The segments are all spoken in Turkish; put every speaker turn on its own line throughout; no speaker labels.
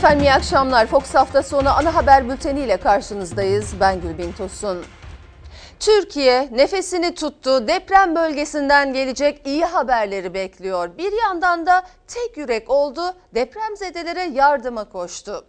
Efendim iyi akşamlar. Fox hafta sonu ana haber bülteni ile karşınızdayız. Ben Gülbin Tosun. Türkiye nefesini tuttu. Deprem bölgesinden gelecek iyi haberleri bekliyor. Bir yandan da tek yürek oldu. Depremzedelere yardıma koştu.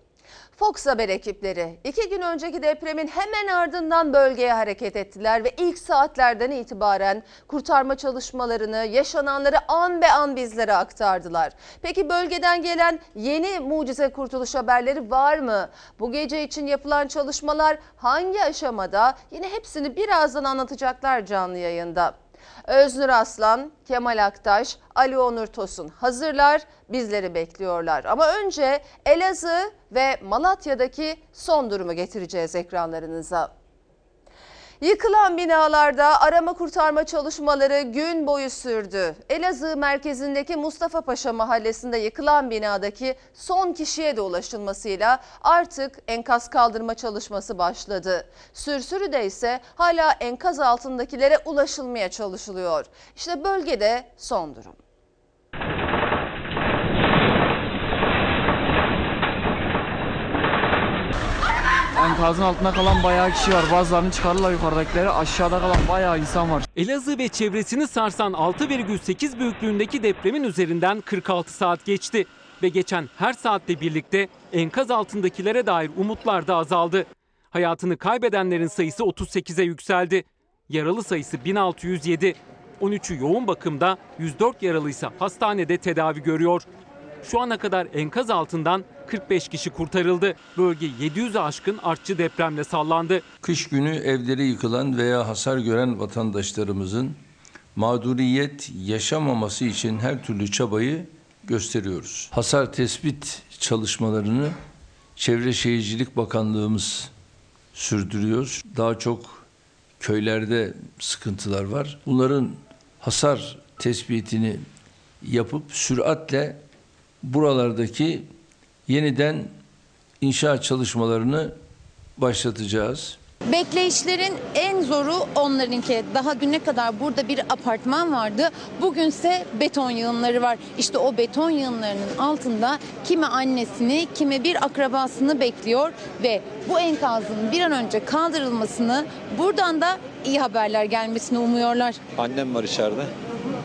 Fox Haber ekipleri iki gün önceki depremin hemen ardından bölgeye hareket ettiler ve ilk saatlerden itibaren kurtarma çalışmalarını, yaşananları an be an bizlere aktardılar. Peki bölgeden gelen yeni mucize kurtuluş haberleri var mı? Bu gece için yapılan çalışmalar hangi aşamada? Yine hepsini birazdan anlatacaklar canlı yayında. Öznur Aslan, Kemal Aktaş, Ali Onur Tosun hazırlar, bizleri bekliyorlar. Ama önce Elazığ ve Malatya'daki son durumu getireceğiz ekranlarınıza. Yıkılan binalarda arama kurtarma çalışmaları gün boyu sürdü. Elazığ merkezindeki Mustafa Paşa mahallesinde yıkılan binadaki son kişiye de ulaşılmasıyla artık enkaz kaldırma çalışması başladı. Sürsürü'de ise hala enkaz altındakilere ulaşılmaya çalışılıyor. İşte bölgede son durum.
Enkazın altında kalan bayağı kişi var. Bazılarını çıkarırlar yukarıdakileri. Aşağıda kalan bayağı insan var.
Elazığ ve çevresini sarsan 6,8 büyüklüğündeki depremin üzerinden 46 saat geçti. Ve geçen her saatle birlikte enkaz altındakilere dair umutlar da azaldı. Hayatını kaybedenlerin sayısı 38'e yükseldi. Yaralı sayısı 1607. 13'ü yoğun bakımda, 104 yaralıysa hastanede tedavi görüyor. Şu ana kadar enkaz altından 45 kişi kurtarıldı. Bölge 700'e aşkın artçı depremle sallandı.
Kış günü evleri yıkılan veya hasar gören vatandaşlarımızın mağduriyet yaşamaması için her türlü çabayı gösteriyoruz. Hasar tespit çalışmalarını Çevre Şehircilik Bakanlığımız sürdürüyor. Daha çok köylerde sıkıntılar var. Bunların hasar tespitini yapıp süratle buralardaki yeniden inşaat çalışmalarını başlatacağız.
Bekleyişlerin en zoru onlarınki. Daha düne kadar burada bir apartman vardı. Bugünse beton yığınları var. İşte o beton yığınlarının altında kimi annesini, kimi bir akrabasını bekliyor ve bu enkazın bir an önce kaldırılmasını, buradan da iyi haberler gelmesini umuyorlar.
Annem var içeride.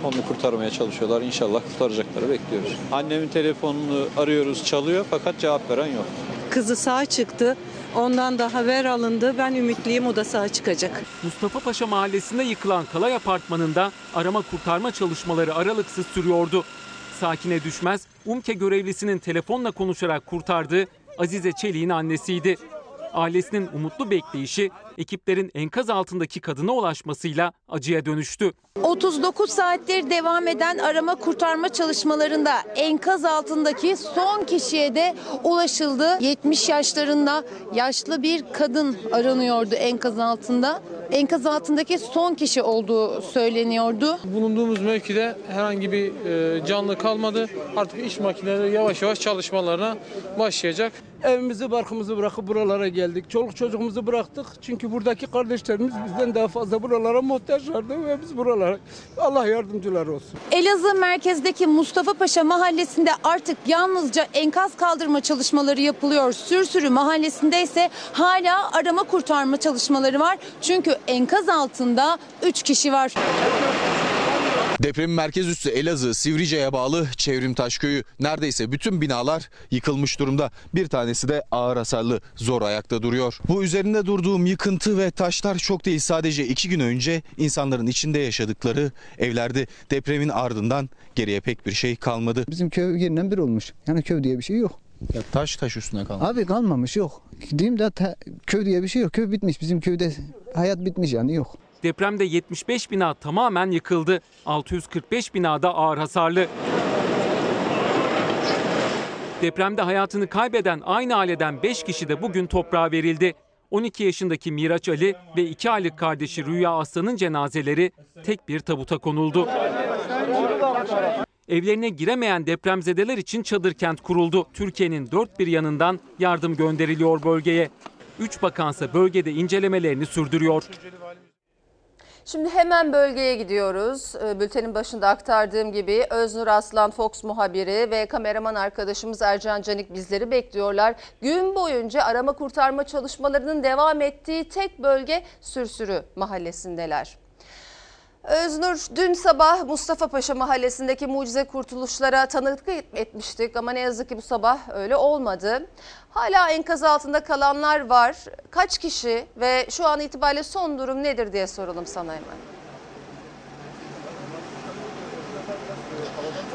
Onu kurtarmaya çalışıyorlar. İnşallah kurtaracakları bekliyoruz. Annemin telefonunu arıyoruz, çalıyor fakat cevap veren yok.
Kızı sağ çıktı. Ondan da haber alındı. Ben ümitliyim o da sağ çıkacak.
Mustafa Paşa mahallesinde yıkılan Kalay Apartmanı'nda arama kurtarma çalışmaları aralıksız sürüyordu. Sakine Düşmez, UMKE görevlisinin telefonla konuşarak kurtardığı Azize Çelik'in annesiydi. Ailesinin umutlu bekleyişi ekiplerin enkaz altındaki kadına ulaşmasıyla acıya dönüştü.
39 saattir devam eden arama kurtarma çalışmalarında enkaz altındaki son kişiye de ulaşıldı. 70 yaşlarında yaşlı bir kadın aranıyordu enkaz altında. Enkaz altındaki son kişi olduğu söyleniyordu.
Bulunduğumuz mevkide herhangi bir e, canlı kalmadı. Artık iş makineleri yavaş yavaş çalışmalarına başlayacak.
Evimizi barkımızı bırakıp buralara geldik. Çoluk çocuğumuzu bıraktık. Çünkü buradaki kardeşlerimiz bizden daha fazla buralara muhtaçlardı ve biz buralara Allah yardımcılar olsun.
Elazığ merkezdeki Mustafa Paşa mahallesinde artık yalnızca enkaz kaldırma çalışmaları yapılıyor. Sürsürü mahallesinde ise hala arama kurtarma çalışmaları var. Çünkü enkaz altında 3 kişi var.
Depremin merkez üssü Elazığ, Sivrice'ye bağlı Çevrimtaş köyü. Neredeyse bütün binalar yıkılmış durumda. Bir tanesi de ağır hasarlı zor ayakta duruyor. Bu üzerinde durduğum yıkıntı ve taşlar çok değil. Sadece iki gün önce insanların içinde yaşadıkları evlerdi. Depremin ardından geriye pek bir şey kalmadı.
Bizim köy yerinden bir olmuş. Yani köy diye bir şey yok.
Ya taş taş üstüne kalmış.
Abi kalmamış yok. Diyeyim de köy diye bir şey yok. Köy bitmiş. Bizim köyde hayat bitmiş yani yok.
Depremde 75 bina tamamen yıkıldı. 645 binada ağır hasarlı. Depremde hayatını kaybeden aynı aileden 5 kişi de bugün toprağa verildi. 12 yaşındaki Miraç Ali ve 2 aylık kardeşi Rüya Aslan'ın cenazeleri tek bir tabuta konuldu. Evlerine giremeyen depremzedeler için çadır kent kuruldu. Türkiye'nin dört bir yanından yardım gönderiliyor bölgeye. Üç bakansa bölgede incelemelerini sürdürüyor.
Şimdi hemen bölgeye gidiyoruz. Ee, Bültenin başında aktardığım gibi Öznur Aslan Fox muhabiri ve kameraman arkadaşımız Ercan Canik bizleri bekliyorlar. Gün boyunca arama kurtarma çalışmalarının devam ettiği tek bölge Sürsürü mahallesindeler. Öznur dün sabah Mustafa Paşa mahallesindeki mucize kurtuluşlara tanıklık etmiştik ama ne yazık ki bu sabah öyle olmadı. Hala enkaz altında kalanlar var. Kaç kişi ve şu an itibariyle son durum nedir diye soralım sana hemen.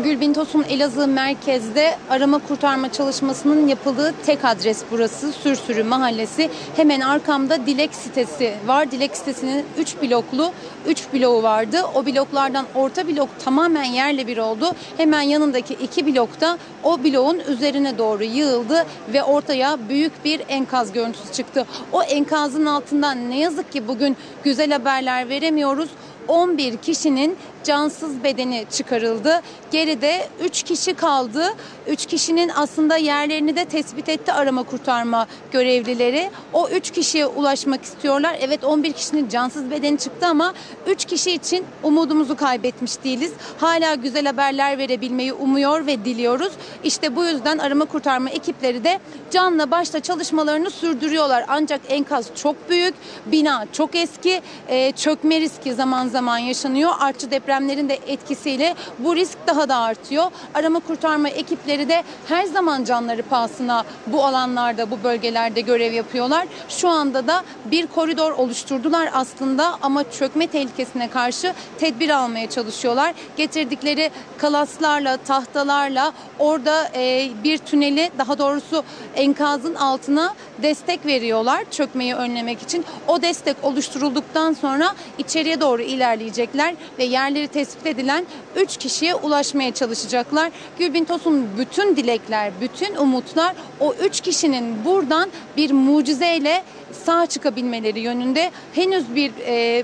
Gülbin Tosun Elazığ merkezde arama kurtarma çalışmasının yapıldığı tek adres burası. Sürsürü mahallesi. Hemen arkamda Dilek sitesi var. Dilek sitesinin 3 bloklu 3 bloğu vardı. O bloklardan orta blok tamamen yerle bir oldu. Hemen yanındaki iki blokta o bloğun üzerine doğru yığıldı ve ortaya büyük bir enkaz görüntüsü çıktı. O enkazın altından ne yazık ki bugün güzel haberler veremiyoruz. 11 kişinin cansız bedeni çıkarıldı. Geride 3 kişi kaldı. 3 kişinin aslında yerlerini de tespit etti arama kurtarma görevlileri. O 3 kişiye ulaşmak istiyorlar. Evet 11 kişinin cansız bedeni çıktı ama 3 kişi için umudumuzu kaybetmiş değiliz. Hala güzel haberler verebilmeyi umuyor ve diliyoruz. İşte bu yüzden arama kurtarma ekipleri de canla başla çalışmalarını sürdürüyorlar. Ancak enkaz çok büyük, bina çok eski, e, çökme riski zaman zaman yaşanıyor. Artçı depremlerin de etkisiyle bu risk daha da artıyor. Arama kurtarma ekipleri de her zaman canları pahasına bu alanlarda, bu bölgelerde görev yapıyorlar. Şu anda da bir koridor oluşturdular aslında ama çökme tehlikesine karşı tedbir almaya çalışıyorlar. Getirdikleri kalaslarla, tahtalarla orada e, bir tüneli daha doğrusu enkazın altına destek veriyorlar çökmeyi önlemek için. O destek oluşturulduktan sonra içeriye doğru ilerleyecekler ve yerleri tespit edilen 3 kişiye ulaşmaya çalışacaklar. Gülbin Tosun bütün dilekler, bütün umutlar o 3 kişinin buradan bir mucizeyle sağ çıkabilmeleri yönünde. Henüz bir e,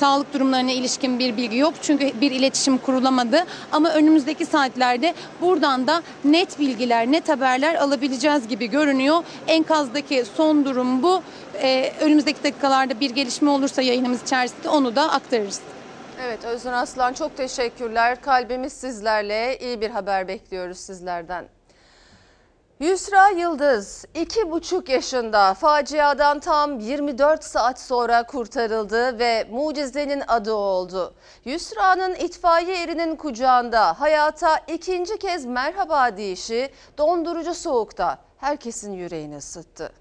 sağlık durumlarına ilişkin bir bilgi yok. Çünkü bir iletişim kurulamadı. Ama önümüzdeki saatlerde buradan da net bilgiler, net haberler alabileceğiz gibi görünüyor. Enkazdaki son durum bu. Ee, önümüzdeki dakikalarda bir gelişme olursa yayınımız içerisinde onu da aktarırız.
Evet Öznur Aslan çok teşekkürler. Kalbimiz sizlerle. İyi bir haber bekliyoruz sizlerden. Yusra Yıldız 2,5 yaşında faciadan tam 24 saat sonra kurtarıldı ve mucizenin adı oldu. Yusra'nın itfaiye erinin kucağında hayata ikinci kez merhaba deyişi dondurucu soğukta herkesin yüreğini ısıttı.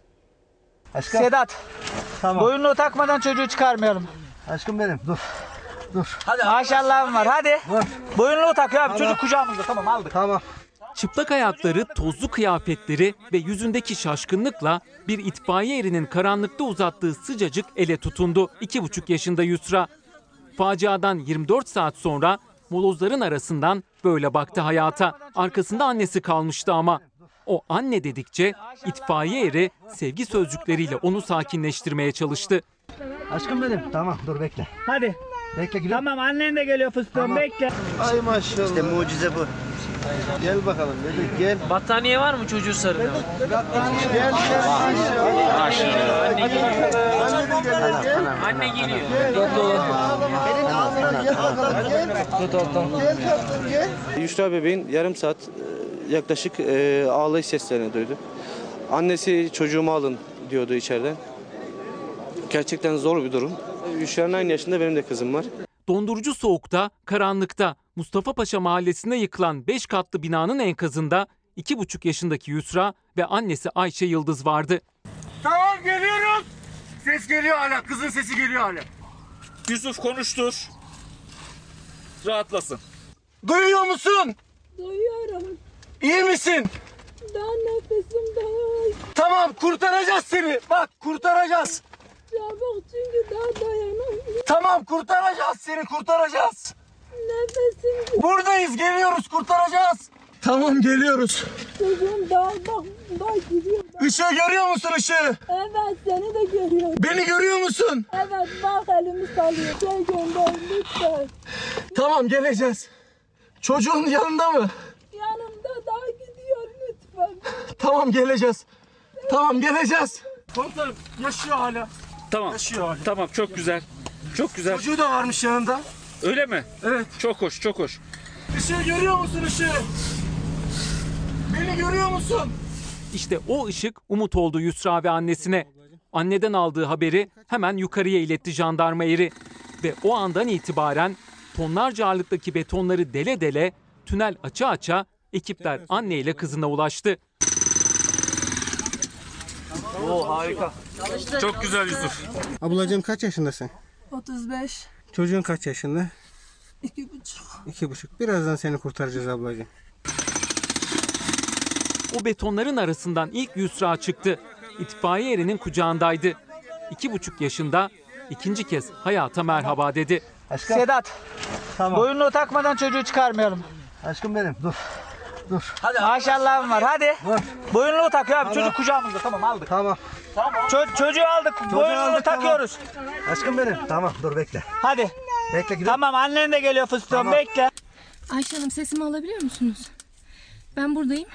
Sedat.
Tamam.
Boyunluğu takmadan çocuğu çıkarmayalım.
Aşkım benim dur. Dur.
Hadi. Maşallahım var hadi.
Dur.
Boyunluğu tak ya
Tamam.
çocuk kucağımızda tamam aldık.
Tamam.
Çıplak ayakları, tozlu kıyafetleri ve yüzündeki şaşkınlıkla bir itfaiye erinin karanlıkta uzattığı sıcacık ele tutundu. 2,5 yaşında Yusra. Faciadan 24 saat sonra molozların arasından böyle baktı hayata. Arkasında annesi kalmıştı ama. O anne dedikçe itfaiye eri sevgi sözcükleriyle onu sakinleştirmeye çalıştı.
Aşkım benim. Tamam dur bekle.
Hadi.
Bekle gülüm.
Tamam annen de geliyor fıstığım
Tamam.
bekle.
Ay maşallah. İşte mucize bu. Gel bakalım dedik gel.
Battaniye var mı çocuğu sarıda?
Gel gel.
Maşallah. Anne geliyor.
Anne geliyor.
Geliyor.
Benim ağzına gel bakalım gel. Gel gel.
Yusra bebeğin yarım saat e, yaklaşık e, ağlayış seslerini duydu. Annesi çocuğumu alın diyordu içeriden. Gerçekten zor bir durum. Yusra'nın aynı yaşında benim de kızım var.
Dondurucu soğukta, karanlıkta Mustafa Paşa mahallesinde yıkılan 5 katlı binanın enkazında 2,5 yaşındaki Yusra ve annesi Ayşe Yıldız vardı.
Tamam geliyoruz. Ses geliyor hala. Kızın sesi geliyor hala. Yusuf konuştur. Rahatlasın. Duyuyor musun?
Duyuyorum.
İyi misin?
Daha nefesim daha
Tamam kurtaracağız seni. Bak kurtaracağız.
Çabuk çünkü daha dayanamıyorum.
Tamam kurtaracağız seni kurtaracağız.
Nefesim
Buradayız geliyoruz kurtaracağız. Tamam geliyoruz.
çocuğum daha bak daha gidiyor.
Işığı görüyor musun ışığı?
Evet seni de görüyorum.
Beni görüyor musun?
Evet bak elimi sallıyor. Şey gönder lütfen.
Tamam geleceğiz. Çocuğun yanında mı?
Yanımda daha gidiyor lütfen.
Tamam geleceğiz. Tamam geleceğiz. Komutanım yaşıyor hala.
Tamam.
Yaşıyor hala.
Tamam çok güzel.
Çok güzel. Çocuğu da varmış yanında.
Öyle mi?
Evet.
Çok hoş, çok hoş.
Işığı görüyor musun ışığı? Beni görüyor musun?
İşte o ışık umut oldu Yusra ve annesine. Anneden aldığı haberi hemen yukarıya iletti jandarma eri. Ve o andan itibaren tonlarca ağırlıktaki betonları dele dele tünel aça aça ekipler anne ile kızına ulaştı.
Oo harika. Çok güzel Yusuf.
Ablacığım kaç yaşındasın?
35.
Çocuğun kaç yaşında?
iki buçuk.
İki buçuk. Birazdan seni kurtaracağız ablacığım.
O betonların arasından ilk Yusra çıktı. İtfaiye erinin kucağındaydı. İki buçuk yaşında ikinci kez hayata merhaba dedi.
Sedat. Boyunluğu takmadan çocuğu çıkarmayalım.
Aşkım benim dur. Dur.
Hadi Maşallahım var hadi. Boyunluğu takıyor abi çocuk kucağımızda tamam aldık.
Tamam.
Ço- çocuğu aldık
Çocuğu
boyunluğu
aldık, tamam.
takıyoruz.
Aşkım benim. Tamam dur bekle.
Hadi.
Bekle gidelim.
Tamam annen de geliyor fıstığım
Tamam.
bekle.
Ayşe Hanım sesimi alabiliyor musunuz? Ben buradayım.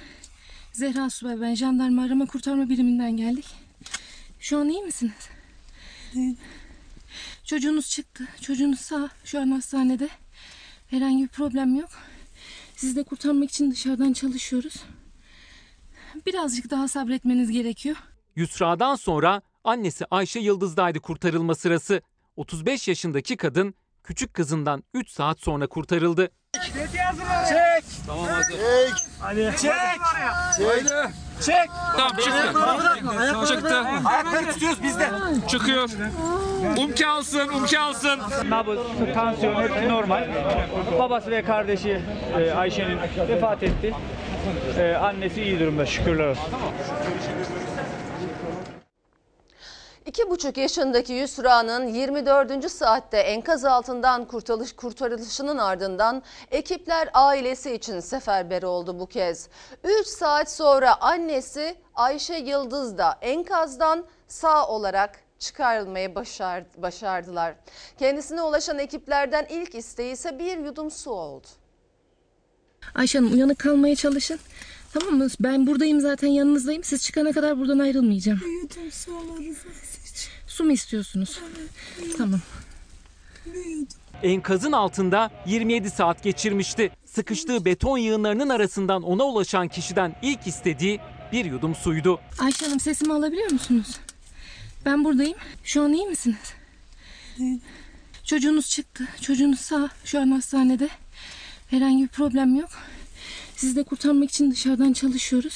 Zehra Subay ben jandarma arama kurtarma biriminden geldik. Şu an iyi misiniz? Çocuğunuz çıktı. Çocuğunuz sağ. Şu an hastanede. Herhangi bir problem yok. Sizi de kurtarmak için dışarıdan çalışıyoruz. Birazcık daha sabretmeniz gerekiyor.
Yusra'dan sonra annesi Ayşe Yıldız'daydı kurtarılma sırası. 35 yaşındaki kadın küçük kızından 3 saat sonra kurtarıldı.
Çek.
Tamam hazır.
Çek.
Hadi.
Çek. Çek. Çek.
Tamam çıktı. Çıktı.
Ayakları tutuyoruz biz de.
Çıkıyor. Umke alsın, umke alsın.
Nabız, tansiyon hepsi normal. Babası ve kardeşi e, Ayşe'nin vefat etti. E, annesi iyi durumda şükürler olsun.
İki buçuk yaşındaki Yusra'nın 24. saatte enkaz altından kurtarılış, kurtarılışının ardından ekipler ailesi için seferber oldu bu kez. 3 saat sonra annesi Ayşe Yıldız da enkazdan sağ olarak çıkarılmayı başar, başardılar. Kendisine ulaşan ekiplerden ilk isteği ise bir yudum su oldu.
Ayşe Hanım uyanık kalmaya çalışın. Tamam mı? Ben buradayım zaten yanınızdayım. Siz çıkana kadar buradan ayrılmayacağım.
Büyüdüm su alırız.
Su mu istiyorsunuz? Tamam.
Büyüdüm.
Enkazın altında 27 saat geçirmişti. Sıkıştığı beton yığınlarının arasından ona ulaşan kişiden ilk istediği bir yudum suydu.
Ayşe Hanım sesimi alabiliyor musunuz? Ben buradayım. Şu an iyi misiniz? Çocuğunuz çıktı. Çocuğunuz sağ. Şu an hastanede. Herhangi bir problem yok. Sizi de kurtarmak için dışarıdan çalışıyoruz.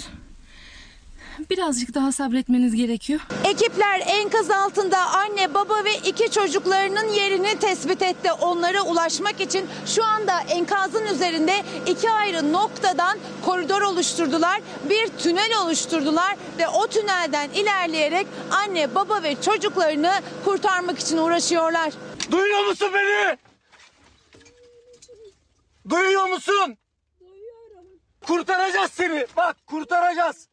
Birazcık daha sabretmeniz gerekiyor.
Ekipler enkaz altında anne, baba ve iki çocuklarının yerini tespit etti. Onlara ulaşmak için şu anda enkazın üzerinde iki ayrı noktadan koridor oluşturdular. Bir tünel oluşturdular ve o tünelden ilerleyerek anne, baba ve çocuklarını kurtarmak için uğraşıyorlar.
Duyuyor musun beni? Duyuyor musun? Kurtaracağız seni. Bak kurtaracağız.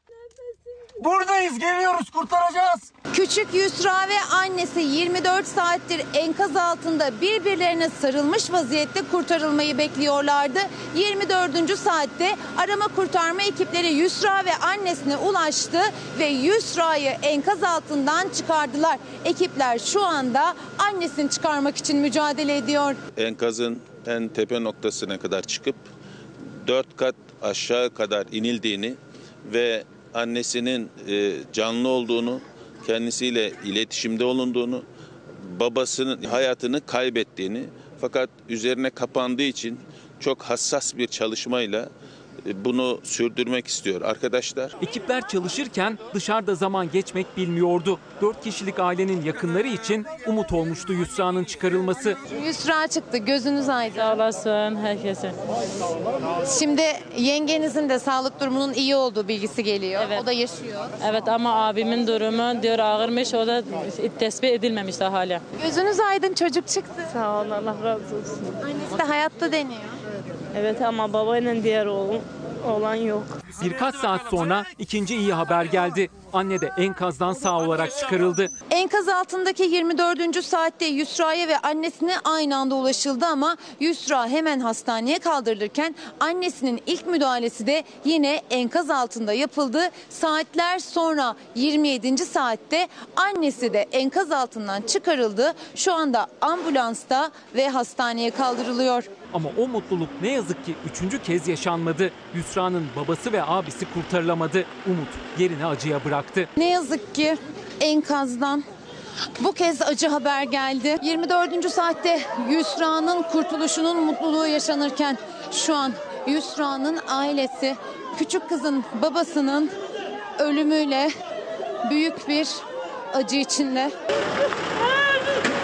Buradayız geliyoruz kurtaracağız.
Küçük Yusra ve annesi 24 saattir enkaz altında birbirlerine sarılmış vaziyette kurtarılmayı bekliyorlardı. 24. saatte arama kurtarma ekipleri Yusra ve annesine ulaştı ve Yusra'yı enkaz altından çıkardılar. Ekipler şu anda annesini çıkarmak için mücadele ediyor.
enkazın en tepe noktasına kadar çıkıp dört kat aşağı kadar inildiğini ve annesinin e, canlı olduğunu, kendisiyle iletişimde olunduğunu, babasının hayatını kaybettiğini fakat üzerine kapandığı için çok hassas bir çalışmayla bunu sürdürmek istiyor arkadaşlar.
Ekipler çalışırken dışarıda zaman geçmek bilmiyordu. 4 kişilik ailenin yakınları için umut olmuştu Yusra'nın çıkarılması.
Yusra çıktı gözünüz aydın.
Sağ olasın herkese.
Şimdi yengenizin de sağlık durumunun iyi olduğu bilgisi geliyor. O da yaşıyor.
Evet ama abimin durumu diyor ağırmış o da tespit edilmemiş daha hala.
Gözünüz aydın çocuk çıktı.
Sağ olun Allah razı olsun.
Annesi de hayatta deniyor.
Evet ama babayla diğer oğlum
Oğlan yok.
Birkaç saat sonra ikinci iyi haber geldi. Anne de enkazdan sağ olarak çıkarıldı.
Enkaz altındaki 24. saatte Yusra'ya ve annesine aynı anda ulaşıldı ama Yusra hemen hastaneye kaldırılırken annesinin ilk müdahalesi de yine enkaz altında yapıldı. Saatler sonra 27. saatte annesi de enkaz altından çıkarıldı. Şu anda ambulansta ve hastaneye kaldırılıyor.
Ama o mutluluk ne yazık ki üçüncü kez yaşanmadı. Yusra'nın babası ve abisi kurtarılamadı. Umut yerini acıya bıraktı.
Ne yazık ki enkazdan bu kez acı haber geldi. 24. saatte Yusra'nın kurtuluşunun mutluluğu yaşanırken şu an Yusra'nın ailesi küçük kızın babasının ölümüyle büyük bir acı içinde.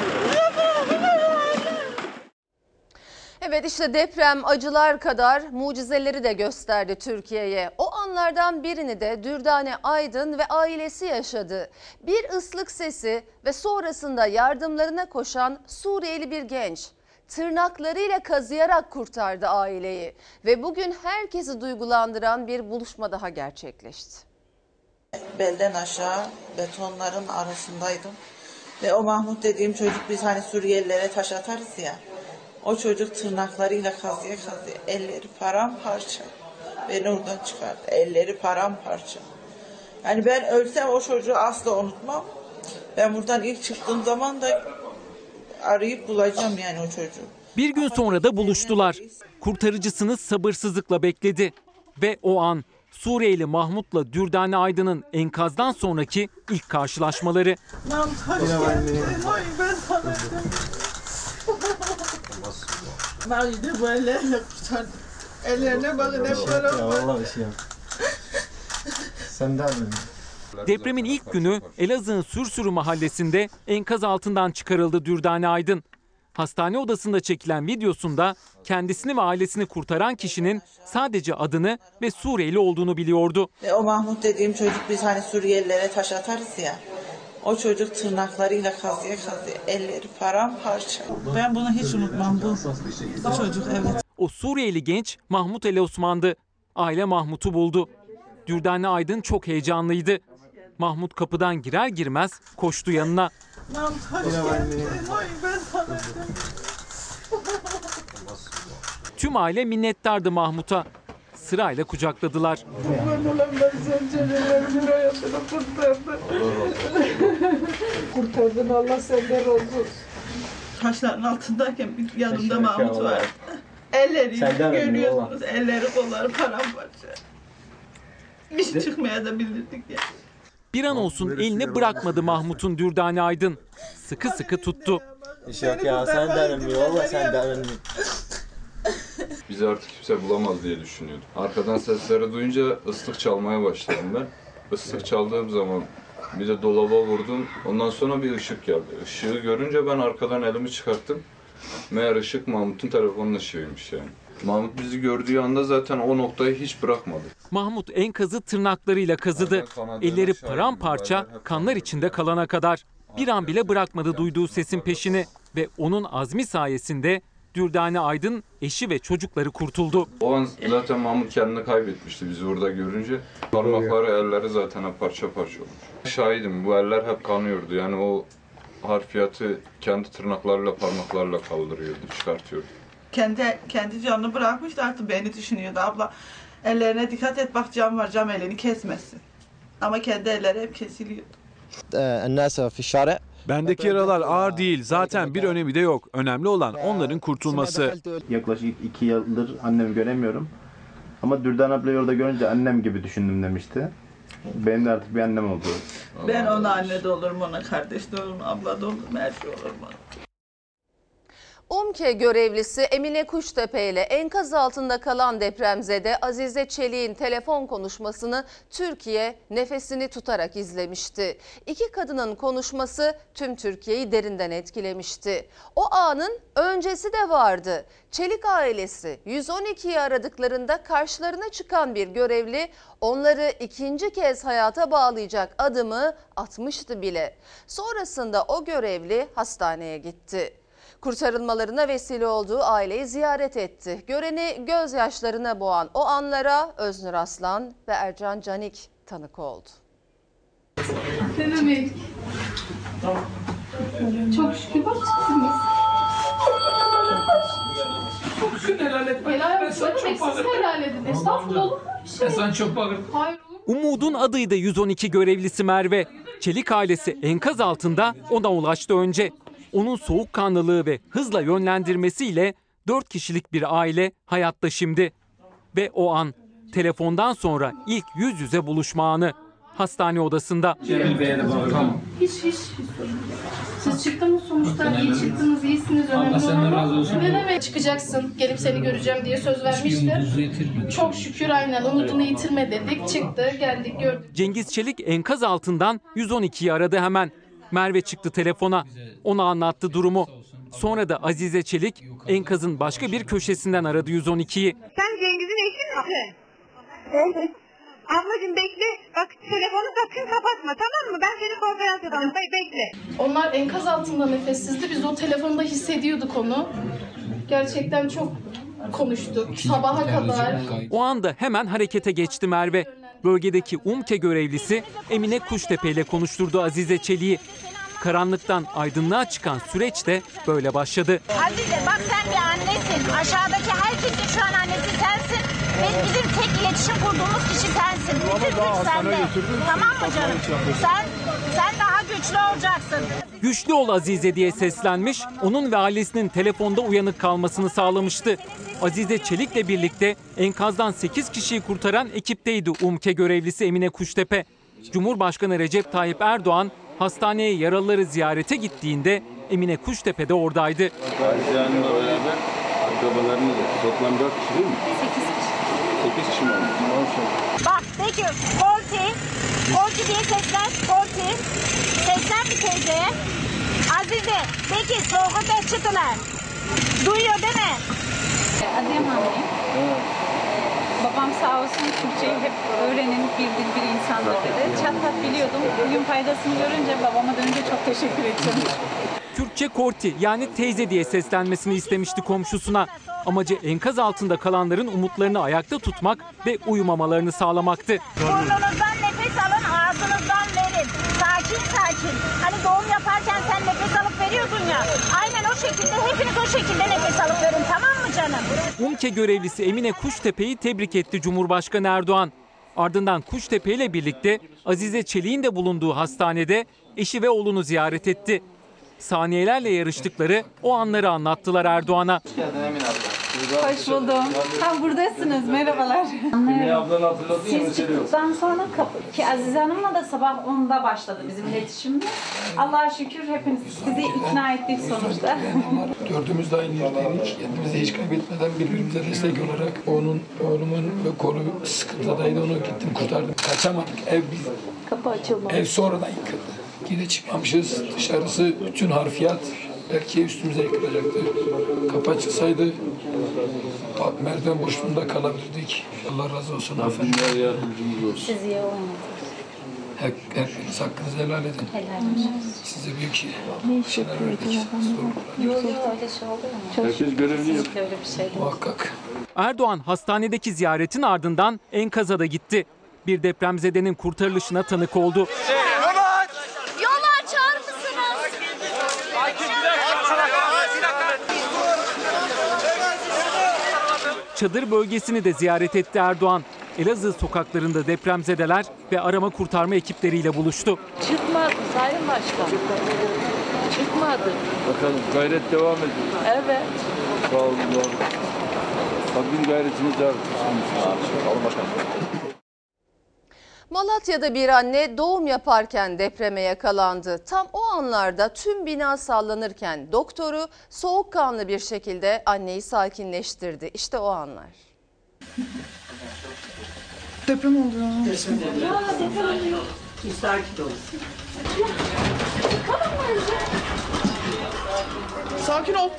Evet işte deprem acılar kadar mucizeleri de gösterdi Türkiye'ye. O anlardan birini de Dürdane Aydın ve ailesi yaşadı. Bir ıslık sesi ve sonrasında yardımlarına koşan Suriyeli bir genç tırnaklarıyla kazıyarak kurtardı aileyi ve bugün herkesi duygulandıran bir buluşma daha gerçekleşti.
belden aşağı betonların arasındaydım. Ve o Mahmut dediğim çocuk biz hani Suriyelilere taş atarız ya. O çocuk tırnaklarıyla kazıya kazıya elleri paramparça. Beni oradan çıkardı. Elleri paramparça. Yani ben ölsem o çocuğu asla unutmam. Ben buradan ilk çıktığım zaman da arayıp bulacağım yani o çocuğu.
Bir gün sonra da buluştular. Kurtarıcısını sabırsızlıkla bekledi. Ve o an Suriyeli Mahmut'la Dürdane Aydın'ın enkazdan sonraki ilk karşılaşmaları.
Mahmut hoş geldin. Ay ben sana Mağide bu ellerle kurtardı. Ellerine bakın hep param
bir şey yok. Sen de
Depremin ilk günü Elazığ'ın Sürsürü mahallesinde enkaz altından çıkarıldı Dürdane Aydın. Hastane odasında çekilen videosunda kendisini ve ailesini kurtaran kişinin sadece adını ve Suriyeli olduğunu biliyordu.
Ve o Mahmut dediğim çocuk biz hani Suriyelilere taş atarız ya. O çocuk tırnaklarıyla kazıya kazıya elleri paramparça. Ben bunu hiç unutmam bu. Bu çocuk evet.
O Suriyeli genç Mahmut El Osman'dı. Aile Mahmut'u buldu. Dürdane Aydın çok heyecanlıydı. Mahmut kapıdan girer girmez koştu yanına.
Mahmut hoş geldin. Ay ben sana
Tüm aile minnettardı Mahmut'a. Sırayla kucakladılar.
Sen kurtardın. Allah senden razı olsun.
Taşların altındayken bir yanımda Mahmut var. Elleri görüyorsunuz. Elleri kolları paramparça. Hiç çıkmaya da bildirdik ya.
Bir an olsun elini bırakmadı Mahmut'un Dürdane Aydın. Sıkı sıkı tuttu.
İş yok ya senden önemli valla senden önemli.
Bizi artık kimse bulamaz diye düşünüyordum. Arkadan sesleri duyunca ıslık çalmaya başladım ben. Islık çaldığım zaman bir de dolaba vurdum. Ondan sonra bir ışık geldi. Işığı görünce ben arkadan elimi çıkarttım. Meğer ışık Mahmut'un telefonun ışığıymış yani. Mahmut bizi gördüğü anda zaten o noktayı hiç bırakmadı.
Mahmut enkazı tırnaklarıyla kazıdı. Elleri paramparça, kanlar içinde kalana kadar. Bir an bile bırakmadı duyduğu sesin peşini ve onun azmi sayesinde Dürdane Aydın eşi ve çocukları kurtuldu.
O an zaten Mahmut kendini kaybetmişti bizi orada görünce. Parmakları, elleri zaten hep parça parça olmuş. Şahidim bu eller hep kanıyordu. Yani o harfiyatı kendi tırnaklarıyla parmaklarla kaldırıyordu, çıkartıyordu.
Kendi kendi canını bırakmıştı artık beni düşünüyordu abla. Ellerine dikkat et bak cam var cam elini kesmesin. Ama kendi elleri hep kesiliyordu.
الناس في الشارع
Bendeki yaralar ağır değil. Zaten bir önemi de yok. Önemli olan onların kurtulması.
Yaklaşık iki yıldır annemi göremiyorum. Ama Dürdan ablayı orada görünce annem gibi düşündüm demişti. Benim de artık bir annem oldu.
Ben ona anne de olurum, ona kardeş de olurum, abla da olurum, her şey olurum.
UMKE görevlisi Emine Kuştepe ile enkaz altında kalan depremzede Azize Çelik'in telefon konuşmasını Türkiye nefesini tutarak izlemişti. İki kadının konuşması tüm Türkiye'yi derinden etkilemişti. O anın öncesi de vardı. Çelik ailesi 112'yi aradıklarında karşılarına çıkan bir görevli onları ikinci kez hayata bağlayacak adımı atmıştı bile. Sonrasında o görevli hastaneye gitti. Kurtarılmalarına vesile olduğu aileyi ziyaret etti. Göreni gözyaşlarına boğan o anlara Öznur Aslan ve Ercan Canik tanık oldu.
Ne demek? Çok şükür bak çıktınız.
Çok şükür helal et.
Helal. Ne demek siz helal edin. Estağfurullah olur mu bir şey?
Sen çok bağırdın.
Hayır
Umud'un adıydı 112 görevlisi Merve. Çelik ailesi enkaz altında ona ulaştı önce. Onun soğukkanlılığı ve hızla yönlendirmesiyle 4 kişilik bir aile hayatta şimdi. Ve o an telefondan sonra ilk yüz yüze buluşma anı. Hastane odasında.
Cemil Bey'e de. Tamam.
Hiç hiç. Siz çıktınız sonuçta iyi çıktınız iyisiniz önemli
Allah senden razı olsun.
Ne demek çıkacaksın gelip seni göreceğim diye söz
yitirme.
Çok şükür aynen umudunu yitirme dedik çıktı geldik gördük.
Cengiz Çelik enkaz altından 112'yi aradı hemen. Merve çıktı telefona. Ona anlattı durumu. Sonra da Azize Çelik enkazın başka bir köşesinden aradı 112'yi.
Sen Cengiz'in eşin misin? Evet. Ablacığım bekle. Bak telefonu sakın kapatma tamam mı? Ben seni konferans yapalım. Be- bekle.
Onlar enkaz altında nefessizdi. Biz o telefonda hissediyorduk onu. Gerçekten çok konuştuk. Sabaha kadar.
O anda hemen harekete geçti Merve. Bölgedeki UMKE görevlisi Emine Kuştepe ile konuşturdu Azize Çelik'i. Karanlıktan aydınlığa çıkan süreç de böyle başladı.
Azize bak sen bir annesin. Aşağıdaki herkesin şu an annesi sensin. Ve bizim tek iletişim kurduğumuz kişi sensin. Bütün güç sende. Tamam mı canım? Sen, sen daha güçlü olacaksın.
Güçlü ol Azize diye seslenmiş, onun ve ailesinin telefonda uyanık kalmasını sağlamıştı. Azize Çelik'le birlikte enkazdan 8 kişiyi kurtaran ekipteydi UMKE görevlisi Emine Kuştepe. Cumhurbaşkanı Recep Tayyip Erdoğan hastaneye yaralıları ziyarete gittiğinde Emine Kuştepe de oradaydı.
Ailelerle beraber akrabalarınız da toplam 4 kişi değil mi? 8 kişi. 8 kişi mi olmuş?
Bak peki Kolti. Kolti diye seslen. Kolti. Seslen bir teyzeye. Azize. Peki soğukta çıtılar. Duyuyor değil mi?
Adıyamanlıyım. Babam sağ olsun Türkçeyi hep öğrenin, bir dil bir insandır dedi. Çat pat biliyordum. Bugün faydasını görünce babama dönünce çok teşekkür edeceğim.
Kürtçe Korti yani teyze diye seslenmesini istemişti komşusuna. Amacı enkaz altında kalanların umutlarını ayakta tutmak ve uyumamalarını sağlamaktı.
Burnunuzdan nefes alın, ağzınızdan verin. Sakin sakin. Hani doğum yaparken sen nefes alıp veriyordun ya. Aynen o şekilde hepiniz o şekilde nefes alıp verin tamam mı canım?
UMKE görevlisi Emine Kuştepe'yi tebrik etti Cumhurbaşkanı Erdoğan. Ardından Kuştepe ile birlikte Azize Çelik'in de bulunduğu hastanede eşi ve oğlunu ziyaret etti. Saniyelerle yarıştıkları o anları anlattılar Erdoğan'a.
Hoş buldum. Ha buradasınız. Merhabalar.
Emine ablanı hatırladın ya
Siz
mesele yok.
çıktıktan sonra kapı, ki Azize Hanım'la da sabah 10'da başladı bizim iletişimimiz. Allah'a şükür hepiniz sizi ikna ettik sonuçta.
Gördüğümüzde aynı yerdeydik. Kendimizi hiç kaybetmeden birbirimize destek olarak onun oğlumun ve kolu sıkıntıdaydı onu gittim kurtardım. Kaçamadık. Ev biz
Kapı açılmadı.
Ev sonradan yıkıldı. Yine çıkmamışız. Dışarısı bütün harfiyat belki üstümüze yıkılacaktı. Kapı açılsaydı merdiven boşluğunda kalabilirdik. Allah razı olsun hanımefendi.
Rabbim yardımcımız olsun.
Siz iyi olun.
Her, hepiniz hakkınızı helal edin.
Helal olsun.
Size büyük şey.
Ne
şeyler verdik.
Yok yok öyle şey olur mu?
Herkes görevini yapıyor.
Kesinlikle öyle bir şey değil.
Muhakkak.
Erdoğan hastanedeki ziyaretin ardından enkaza da gitti. Bir depremzedenin kurtarılışına tanık oldu.
Yolu
Çadır bölgesini de ziyaret etti Erdoğan. Elazığ sokaklarında depremzedeler ve arama kurtarma ekipleriyle buluştu.
Çıkmadı Sayın Başkan. Çıkmadı.
Bakalım gayret devam ediyor.
Evet.
Sağ olun. Sağ olun. Rabbim gayretinizi artırsın.
Malatya'da bir anne doğum yaparken depreme yakalandı. Tam o anlarda tüm bina sallanırken doktoru soğukkanlı bir şekilde anneyi sakinleştirdi. İşte o anlar.
Deprem oldu ya.
Sakin ol.
Sakin ol.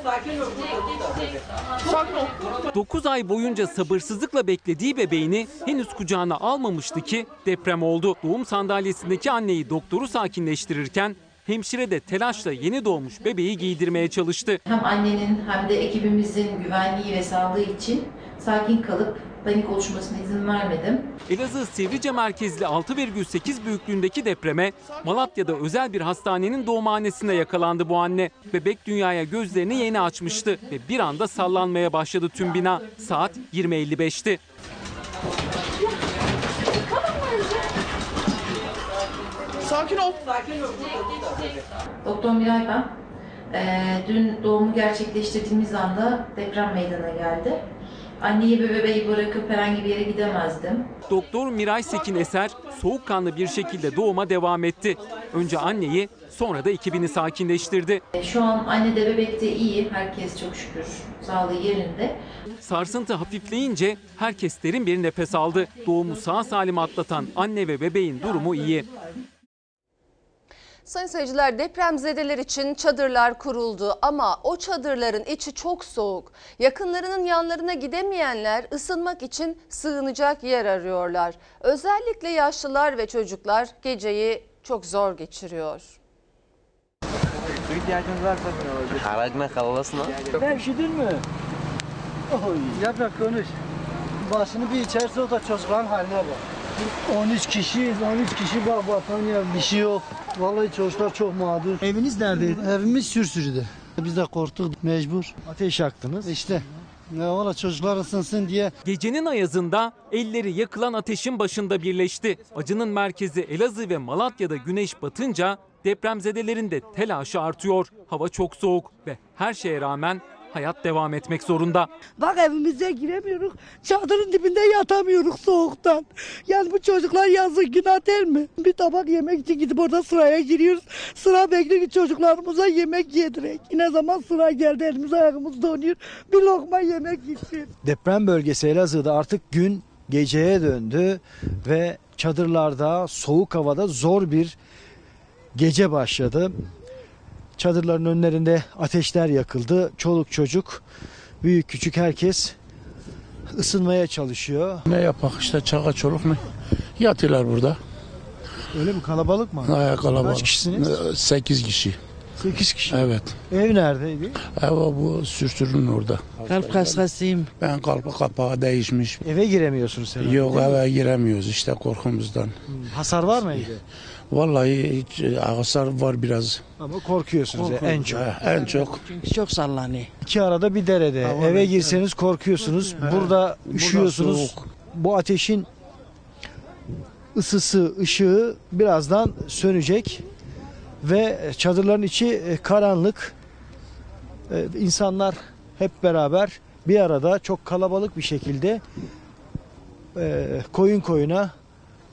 Sakin ol.
9 ay boyunca sabırsızlıkla beklediği bebeğini henüz kucağına almamıştı ki deprem oldu. Doğum sandalyesindeki anneyi doktoru sakinleştirirken Hemşire de telaşla yeni doğmuş bebeği giydirmeye çalıştı.
Hem annenin hem de ekibimizin güvenliği ve sağlığı için sakin kalıp panik oluşmasına izin vermedim.
Elazığ Sivrice merkezli 6,8 büyüklüğündeki depreme Malatya'da özel bir hastanenin doğumhanesinde yakalandı bu anne. Bebek dünyaya gözlerini yeni açmıştı ve bir anda sallanmaya başladı tüm bina. Saat 20.55'ti.
Sakin ol.
Doktor Miray ben. Ee, dün doğumu gerçekleştirdiğimiz anda deprem meydana geldi. Anneyi ve bebeği bırakıp herhangi bir yere gidemezdim.
Doktor Miray Sekin Eser soğukkanlı bir şekilde doğuma devam etti. Önce anneyi sonra da ekibini sakinleştirdi.
Şu an anne de bebek de iyi. Herkes çok şükür sağlığı yerinde.
Sarsıntı hafifleyince herkes derin bir nefes aldı. Doğumu sağ salim atlatan anne ve bebeğin durumu iyi.
Sayın seyirciler depremzedeler için çadırlar kuruldu ama o çadırların içi çok soğuk. Yakınlarının yanlarına gidemeyenler ısınmak için sığınacak yer arıyorlar. Özellikle yaşlılar ve çocuklar geceyi çok zor geçiriyor.
Su ihtiyacınız varsa Haragme kalalısın
Ben üşüdün mü? Oy. Yaprak konuş. Başını bir içerse o da çocukların haline bak. 13 kişiyiz, 13 kişi bak battaniye bir şey yok. Vallahi çocuklar çok mağdur. Eviniz neredeydi? Evimiz Sürsürü'de. Biz de korktuk mecbur. Ateş yaktınız. İşte. Ya valla çocuklar ısınsın diye.
Gecenin ayazında elleri yakılan ateşin başında birleşti. Acının merkezi Elazığ ve Malatya'da güneş batınca depremzedelerin de telaşı artıyor. Hava çok soğuk ve her şeye rağmen hayat devam etmek zorunda.
Bak evimize giremiyoruz. Çadırın dibinde yatamıyoruz soğuktan. Yani bu çocuklar yazık günah değil mi? Bir tabak yemek için gidip orada sıraya giriyoruz. Sıra bekliyor çocuklarımıza yemek yedirek. Ne zaman sıra geldi elimiz ayağımız donuyor. Bir lokma yemek gitsin.
Deprem bölgesi Elazığ'da artık gün geceye döndü ve çadırlarda soğuk havada zor bir gece başladı. Çadırların önlerinde ateşler yakıldı. Çoluk çocuk, büyük küçük herkes ısınmaya çalışıyor.
Ne yapak işte çaka çoluk mu? Yatıyorlar burada.
Öyle mi kalabalık mı?
Ha, kalabalık.
Kaç kişisiniz?
8 kişi.
8 kişi.
Evet.
Ev neredeydi?
Ev bu sürtürün orada.
Kalp hastasıyım.
Ben kalp kapağı değişmiş.
Eve giremiyorsunuz herhalde.
Yok eve giremiyoruz işte korkumuzdan.
Hasar var mı evde?
Vallahi hiç hasar var biraz.
Ama korkuyorsunuz ya, en çok.
Ha, En çok.
Çünkü çok sallanıyor.
İki arada bir derede.
Hava
Eve
ve-
girseniz korkuyorsunuz.
Evet.
Burada
Burada
üşüyorsunuz.
soğuk.
Bu ateşin ısısı, ışığı birazdan sönecek ve çadırların içi e, karanlık. E, İnsanlar hep beraber bir arada çok kalabalık bir şekilde e, koyun koyuna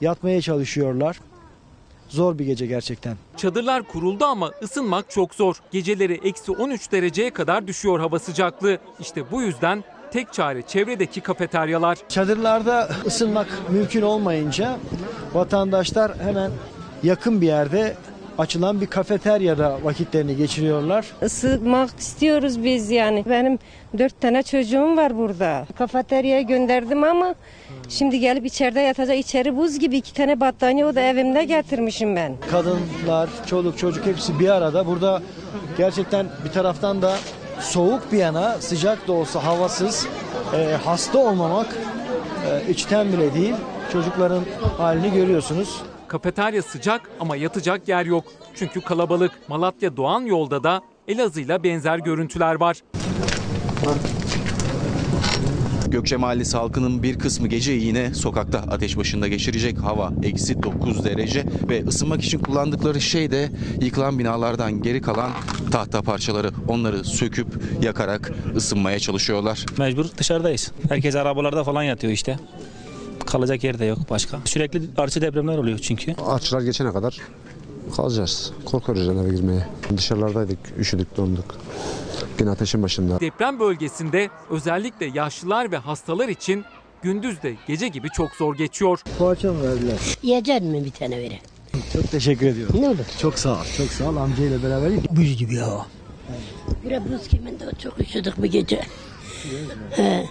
yatmaya çalışıyorlar. Zor bir gece gerçekten.
Çadırlar kuruldu ama ısınmak çok zor. Geceleri eksi 13 dereceye kadar düşüyor hava sıcaklığı. İşte bu yüzden tek çare çevredeki kafeteryalar.
Çadırlarda ısınmak mümkün olmayınca vatandaşlar hemen yakın bir yerde açılan bir kafeteryada vakitlerini geçiriyorlar.
Isınmak istiyoruz biz yani. Benim dört tane çocuğum var burada. Kafeteryaya gönderdim ama şimdi gelip içeride yatacak. İçeri buz gibi iki tane battaniye o da evimde getirmişim ben.
Kadınlar, çoluk çocuk hepsi bir arada. Burada gerçekten bir taraftan da soğuk bir yana sıcak da olsa havasız e, hasta olmamak e, içten bile değil. Çocukların halini görüyorsunuz.
Kafeterya sıcak ama yatacak yer yok. Çünkü kalabalık. Malatya Doğan yolda da Elazığ'la benzer görüntüler var.
Gökçe Mahallesi halkının bir kısmı gece yine sokakta ateş başında geçirecek. Hava eksi 9 derece ve ısınmak için kullandıkları şey de yıkılan binalardan geri kalan tahta parçaları. Onları söküp yakarak ısınmaya çalışıyorlar.
Mecbur dışarıdayız. Herkes arabalarda falan yatıyor işte. Kalacak yer de yok başka. Sürekli artçı depremler oluyor çünkü.
Artçılar geçene kadar kalacağız. Korkuyoruz eve girmeye. Dışarılardaydık, üşüdük, donduk. Yine ateşin başında.
Deprem bölgesinde özellikle yaşlılar ve hastalar için gündüz de gece gibi çok zor geçiyor.
Poğaça mı verdiler?
Yiyecek mi bir tane verin?
Çok teşekkür ediyorum.
Ne olur?
Çok sağ ol. Çok sağ ol. Amcayla beraber buz gibi ya.
Bura buz kiminde çok üşüdük bu gece. He.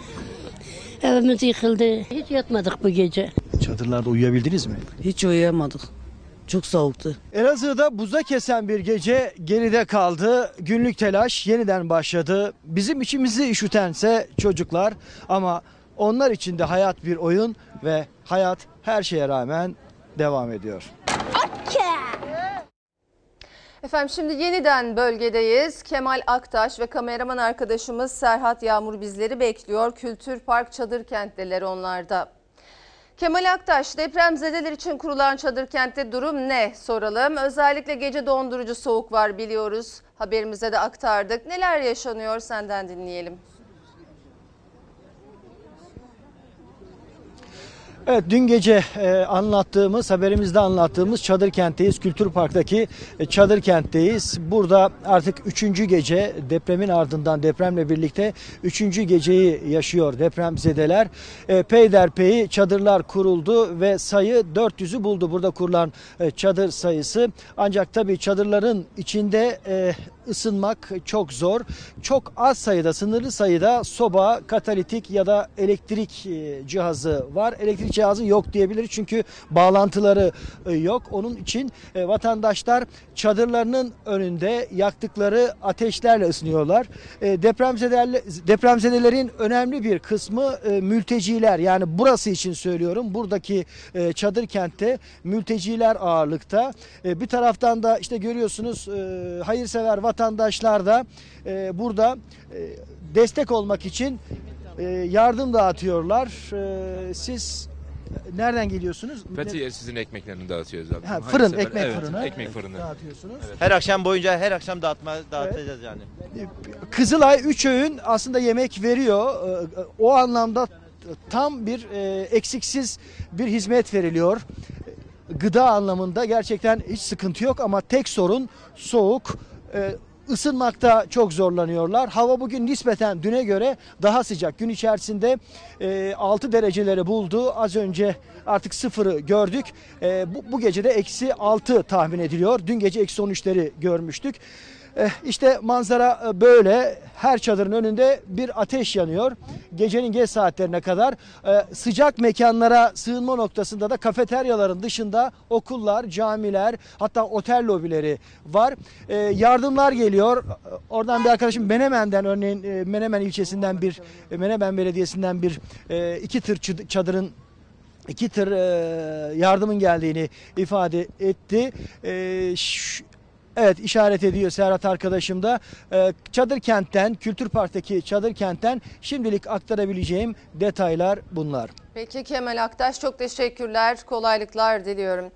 Evimiz yıkıldı. Hiç yatmadık bu gece.
Çadırlarda uyuyabildiniz mi?
Hiç uyuyamadık.
Çok soğuktu.
Elazığ'da buza kesen bir gece geride kaldı. Günlük telaş yeniden başladı. Bizim içimizi üşütense çocuklar ama onlar için de hayat bir oyun ve hayat her şeye rağmen devam ediyor.
Efendim şimdi yeniden bölgedeyiz. Kemal Aktaş ve kameraman arkadaşımız Serhat Yağmur bizleri bekliyor. Kültür Park çadır kentteler onlarda. Kemal Aktaş depremzedeler için kurulan çadır kentte durum ne soralım. Özellikle gece dondurucu soğuk var biliyoruz. Haberimize de aktardık. Neler yaşanıyor senden dinleyelim.
Evet dün gece e, anlattığımız haberimizde anlattığımız Çadır Kent'teyiz. Kültür Park'taki e, Çadır Kent'teyiz. Burada artık üçüncü gece depremin ardından depremle birlikte üçüncü geceyi yaşıyor depremzedeler. E, peyderpey çadırlar kuruldu ve sayı 400'ü buldu burada kurulan e, çadır sayısı. Ancak tabii çadırların içinde e, ısınmak çok zor. Çok az sayıda, sınırlı sayıda soba, katalitik ya da elektrik e, cihazı var. Elektrik cihazı yok diyebiliriz çünkü bağlantıları e, yok. Onun için e, vatandaşlar çadırlarının önünde yaktıkları ateşlerle ısınıyorlar. Depremzedeler, depremzedelerin önemli bir kısmı mülteciler. Yani burası için söylüyorum. Buradaki çadır kentte mülteciler ağırlıkta. Bir taraftan da işte görüyorsunuz hayırsever vatandaşlar da e, burada e, destek olmak için e, yardım dağıtıyorlar. E, Siz nereden geliyorsunuz?
Fethiye sizin ekmeklerini dağıtıyoruz abi.
Ha, fırın,
sefer-
ekmek
evet,
fırını.
Ekmek fırını.
Dağıtıyorsunuz.
Her
akşam boyunca her akşam dağıtma dağıtacağız yani.
Kızılay 3 öğün aslında yemek veriyor. Ee, O anlamda tam bir e, eksiksiz bir hizmet veriliyor. Gıda anlamında gerçekten hiç sıkıntı yok ama tek sorun soğuk. Ee, Isınmakta çok zorlanıyorlar. Hava bugün nispeten düne göre daha sıcak. Gün içerisinde e, 6 dereceleri buldu. Az önce artık sıfırı gördük. E, bu, bu gece de eksi 6 tahmin ediliyor. Dün gece eksi 13'leri görmüştük. Eh, İşte manzara e, böyle. Her çadırın önünde bir ateş yanıyor. Gecenin geç saatlerine kadar e, sıcak mekanlara sığınma noktasında da kafeteryaların dışında okullar, camiler hatta otel lobileri var. Yardımlar geliyor. Oradan bir arkadaşım Menemen'den örneğin Menemen ilçesinden bir Menemen Belediyesi'nden bir iki tır çadırın iki tır yardımın geldiğini ifade etti. Evet işaret ediyor Serhat arkadaşım da. E, Çadır Kent'ten, Kültür Park'taki Çadır Kent'ten şimdilik aktarabileceğim detaylar bunlar.
Peki Kemal Aktaş çok teşekkürler. Kolaylıklar diliyorum.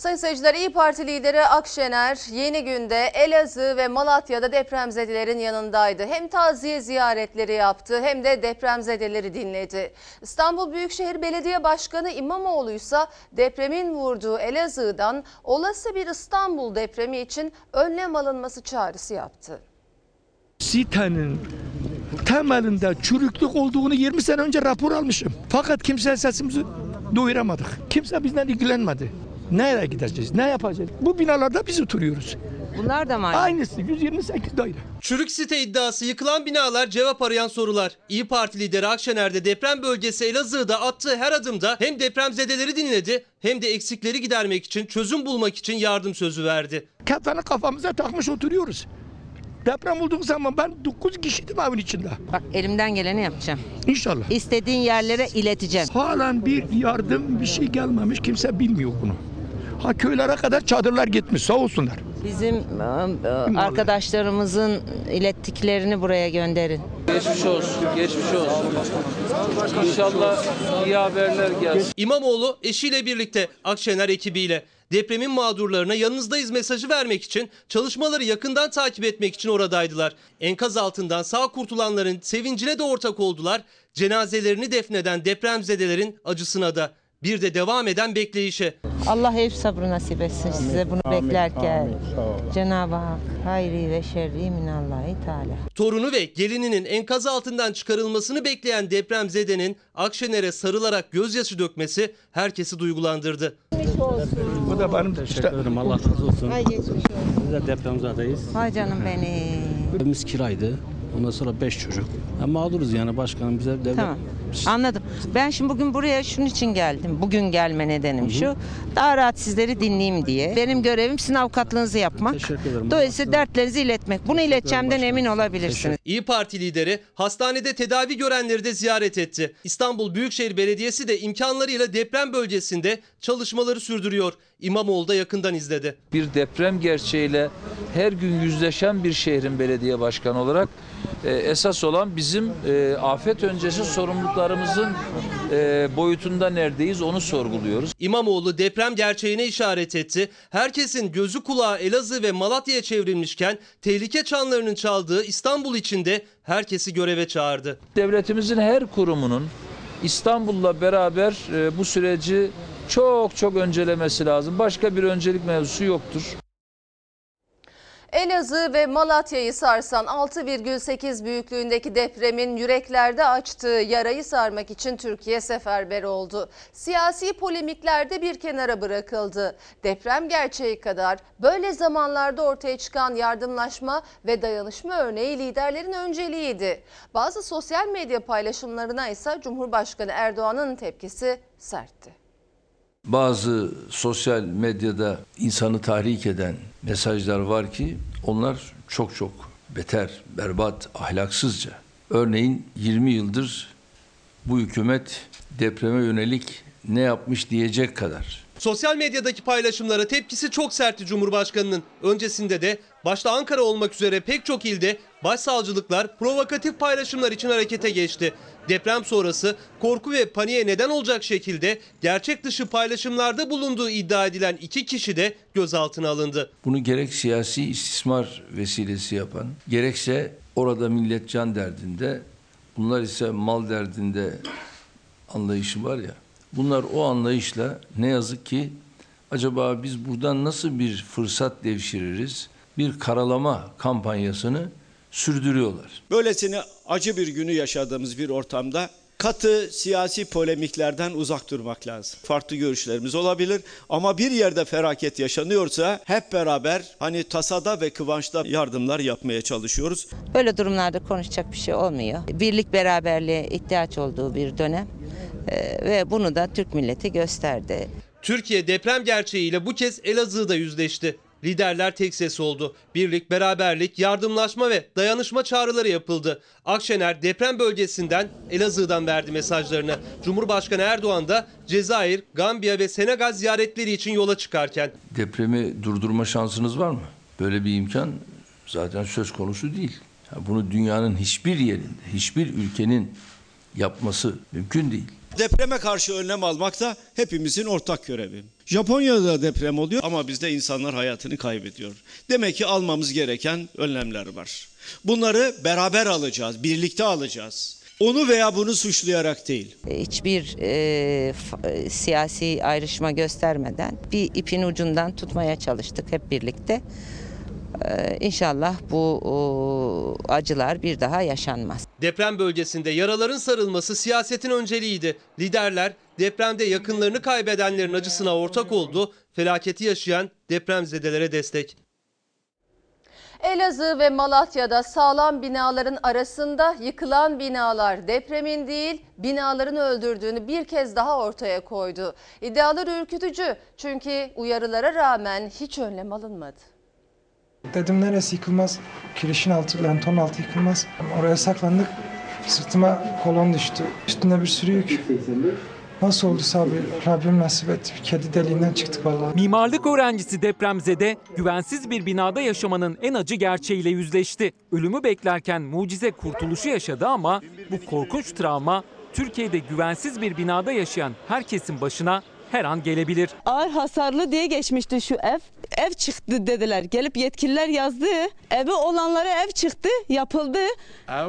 Sayın seyirciler İyi Parti lideri Akşener yeni günde Elazığ ve Malatya'da depremzedelerin yanındaydı. Hem taziye ziyaretleri yaptı hem de depremzedeleri dinledi. İstanbul Büyükşehir Belediye Başkanı İmamoğlu ise depremin vurduğu Elazığ'dan olası bir İstanbul depremi için önlem alınması çağrısı yaptı.
sitenin temelinde çürüklük olduğunu 20 sene önce rapor almışım. Fakat kimse sesimizi duyuramadık. Kimse bizden ilgilenmedi. Nereye gideceğiz? Ne yapacağız? Bu binalarda biz oturuyoruz.
Bunlar da mı aynı?
Aynısı 128 daire.
Çürük site iddiası yıkılan binalar cevap arayan sorular. İyi Parti lideri Akşener'de deprem bölgesi Elazığ'da attığı her adımda hem depremzedeleri dinledi hem de eksikleri gidermek için çözüm bulmak için yardım sözü verdi.
Kefeni kafamıza takmış oturuyoruz. Deprem olduğu zaman ben 9 kişiydim evin içinde.
Bak elimden geleni yapacağım.
İnşallah.
İstediğin yerlere ileteceğim.
Halen bir yardım bir şey gelmemiş kimse bilmiyor bunu. Ha köylere kadar çadırlar gitmiş sağ olsunlar.
Bizim e, e, arkadaşlarımızın ilettiklerini buraya gönderin.
Geçmiş olsun, geçmiş olsun. İnşallah iyi haberler gelsin. İmamoğlu eşiyle birlikte Akşener ekibiyle depremin mağdurlarına yanınızdayız mesajı vermek için çalışmaları yakından takip etmek için oradaydılar. Enkaz altından sağ kurtulanların sevincine de ortak oldular. Cenazelerini defneden depremzedelerin acısına da bir de devam eden bekleyişe.
Allah ev sabrı nasip etsin size bunu beklerken. Cenab-ı Hak hayri ve şerri minallahi teala.
Torunu ve gelininin enkaz altından çıkarılmasını bekleyen depremzedenin Akşener'e sarılarak gözyaşı dökmesi herkesi duygulandırdı.
Bu da benim
Teşekkür ederim. Allah razı olsun.
Ay geçmiş olsun.
Biz de depremzadeyiz.
Hay canım benim.
Evimiz kiraydı. Ondan sonra beş çocuk. Ya mağduruz yani başkanım bize devlet
Tamam. Anladım. Ben şimdi bugün buraya şunun için geldim. Bugün gelme nedenim şu. Daha rahat sizleri dinleyeyim diye. Benim görevim sizin avukatlığınızı yapmak. Dolayısıyla dertlerinizi iletmek. Bunu ileteceğimden emin olabilirsiniz.
İyi Parti lideri hastanede tedavi görenleri de ziyaret etti. İstanbul Büyükşehir Belediyesi de imkanlarıyla deprem bölgesinde çalışmaları sürdürüyor. İmamoğlu da yakından izledi.
bir deprem gerçeğiyle her gün yüzleşen bir şehrin belediye başkanı olarak e, esas olan bizim e, afet öncesi sorumluluklarımızın e, boyutunda neredeyiz onu sorguluyoruz.
İmamoğlu deprem gerçeğine işaret etti. Herkesin gözü kulağı Elazığ ve Malatya'ya çevrilmişken tehlike çanlarının çaldığı İstanbul için de herkesi göreve çağırdı.
Devletimizin her kurumunun İstanbul'la beraber e, bu süreci çok çok öncelemesi lazım. Başka bir öncelik mevzusu yoktur.
Elazığ ve Malatya'yı sarsan 6,8 büyüklüğündeki depremin yüreklerde açtığı yarayı sarmak için Türkiye seferber oldu. Siyasi polemikler de bir kenara bırakıldı. Deprem gerçeği kadar böyle zamanlarda ortaya çıkan yardımlaşma ve dayanışma örneği liderlerin önceliğiydi. Bazı sosyal medya paylaşımlarına ise Cumhurbaşkanı Erdoğan'ın tepkisi sertti.
Bazı sosyal medyada insanı tahrik eden mesajlar var ki onlar çok çok beter, berbat, ahlaksızca. Örneğin 20 yıldır bu hükümet depreme yönelik ne yapmış diyecek kadar.
Sosyal medyadaki paylaşımlara tepkisi çok sertti Cumhurbaşkanı'nın. Öncesinde de başta Ankara olmak üzere pek çok ilde başsavcılıklar provokatif paylaşımlar için harekete geçti. Deprem sonrası korku ve paniğe neden olacak şekilde gerçek dışı paylaşımlarda bulunduğu iddia edilen iki kişi de gözaltına alındı.
Bunu gerek siyasi istismar vesilesi yapan, gerekse orada millet can derdinde, bunlar ise mal derdinde anlayışı var ya. Bunlar o anlayışla ne yazık ki acaba biz buradan nasıl bir fırsat devşiririz? Bir karalama kampanyasını sürdürüyorlar.
Böylesine acı bir günü yaşadığımız bir ortamda katı siyasi polemiklerden uzak durmak lazım. Farklı görüşlerimiz olabilir ama bir yerde felaket yaşanıyorsa hep beraber hani tasada ve kıvançta yardımlar yapmaya çalışıyoruz.
Böyle durumlarda konuşacak bir şey olmuyor. Birlik beraberliğe ihtiyaç olduğu bir dönem. Ee, ve bunu da Türk milleti gösterdi.
Türkiye deprem gerçeğiyle bu kez Elazığ'da yüzleşti. Liderler tek ses oldu. Birlik, beraberlik, yardımlaşma ve dayanışma çağrıları yapıldı. Akşener deprem bölgesinden Elazığ'dan verdi mesajlarını. Cumhurbaşkanı Erdoğan da Cezayir, Gambiya ve Senegal ziyaretleri için yola çıkarken
Depremi durdurma şansınız var mı? Böyle bir imkan zaten söz konusu değil. Bunu dünyanın hiçbir yerinde, hiçbir ülkenin yapması mümkün değil.
Depreme karşı önlem almak da hepimizin ortak görevi. Japonya'da da deprem oluyor ama bizde insanlar hayatını kaybediyor. Demek ki almamız gereken önlemler var. Bunları beraber alacağız, birlikte alacağız. Onu veya bunu suçlayarak değil.
Hiçbir e, f- e, siyasi ayrışma göstermeden bir ipin ucundan tutmaya çalıştık hep birlikte. Ee, İnşallah bu o, acılar bir daha yaşanmaz.
deprem bölgesinde yaraların sarılması siyasetin önceliğiydi. Liderler depremde yakınlarını kaybedenlerin acısına ortak oldu. Felaketi yaşayan depremzedelere destek.
Elazığ ve Malatya'da sağlam binaların arasında yıkılan binalar depremin değil binaların öldürdüğünü bir kez daha ortaya koydu. İddialar ürkütücü çünkü uyarılara rağmen hiç önlem alınmadı.
Dedim neresi yıkılmaz? Kirişin altı, lenton altı yıkılmaz. Oraya saklandık. Sırtıma kolon düştü. Üstünde bir sürü yük. Nasıl olduysa abi Rabbim nasip etti. Kedi deliğinden çıktık vallahi.
Mimarlık öğrencisi depremzede güvensiz bir binada yaşamanın en acı gerçeğiyle yüzleşti. Ölümü beklerken mucize kurtuluşu yaşadı ama bu korkunç travma Türkiye'de güvensiz bir binada yaşayan herkesin başına her an gelebilir.
ağır hasarlı diye geçmişti şu ev. Ev çıktı dediler. Gelip yetkililer yazdı. Evi olanlara ev çıktı, yapıldı.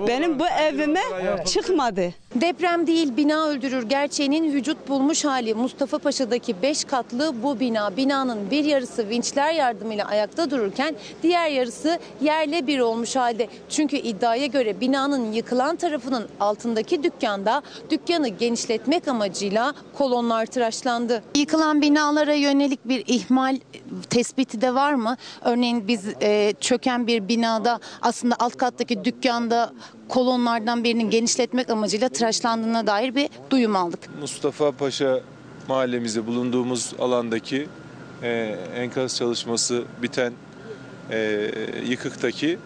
Benim bu evime çıkmadı.
Deprem değil bina öldürür gerçeğinin vücut bulmuş hali Mustafa Paşa'daki 5 katlı bu bina. Binanın bir yarısı vinçler yardımıyla ayakta dururken diğer yarısı yerle bir olmuş halde. Çünkü iddiaya göre binanın yıkılan tarafının altındaki dükkanda dükkanı genişletmek amacıyla kolonlar tıraşlandı. Yıkılan binalara yönelik bir ihmal tespiti de var mı? Örneğin biz e, çöken bir binada aslında alt kattaki dükkanda kolonlardan birinin genişletmek amacıyla tıraşlandığına dair bir duyum aldık.
Mustafa Paşa mahallemizde bulunduğumuz alandaki e, enkaz çalışması biten e, yıkıktaki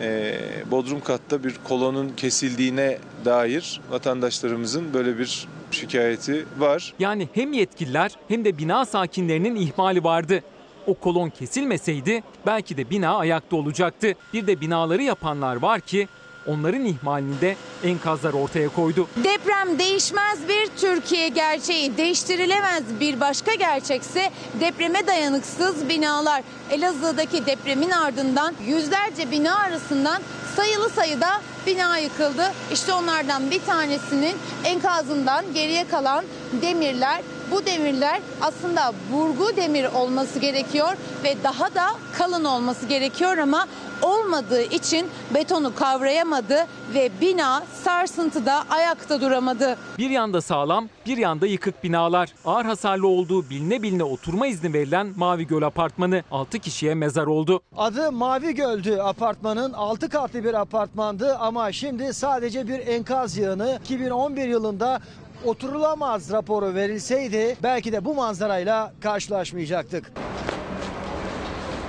e, bodrum katta bir kolonun kesildiğine dair vatandaşlarımızın böyle bir şikayeti var.
Yani hem yetkililer hem de bina sakinlerinin ihmali vardı. O kolon kesilmeseydi belki de bina ayakta olacaktı. Bir de binaları yapanlar var ki onların ihmalinde enkazlar ortaya koydu.
Deprem değişmez bir Türkiye gerçeği, değiştirilemez bir başka gerçekse depreme dayanıksız binalar. Elazığ'daki depremin ardından yüzlerce bina arasından sayılı sayıda bina yıkıldı. İşte onlardan bir tanesinin enkazından geriye kalan demirler. Bu demirler aslında burgu demir olması gerekiyor ve daha da kalın olması gerekiyor ama olmadığı için betonu kavrayamadı ve bina sarsıntıda ayakta duramadı.
Bir yanda sağlam, bir yanda yıkık binalar. Ağır hasarlı olduğu biline biline oturma izni verilen Mavi Göl Apartmanı 6 kişiye mezar oldu.
Adı Mavi Göl'dü apartmanın 6 katlı bir apartmandı ama şimdi sadece bir enkaz yığını 2011 yılında oturulamaz raporu verilseydi belki de bu manzarayla karşılaşmayacaktık.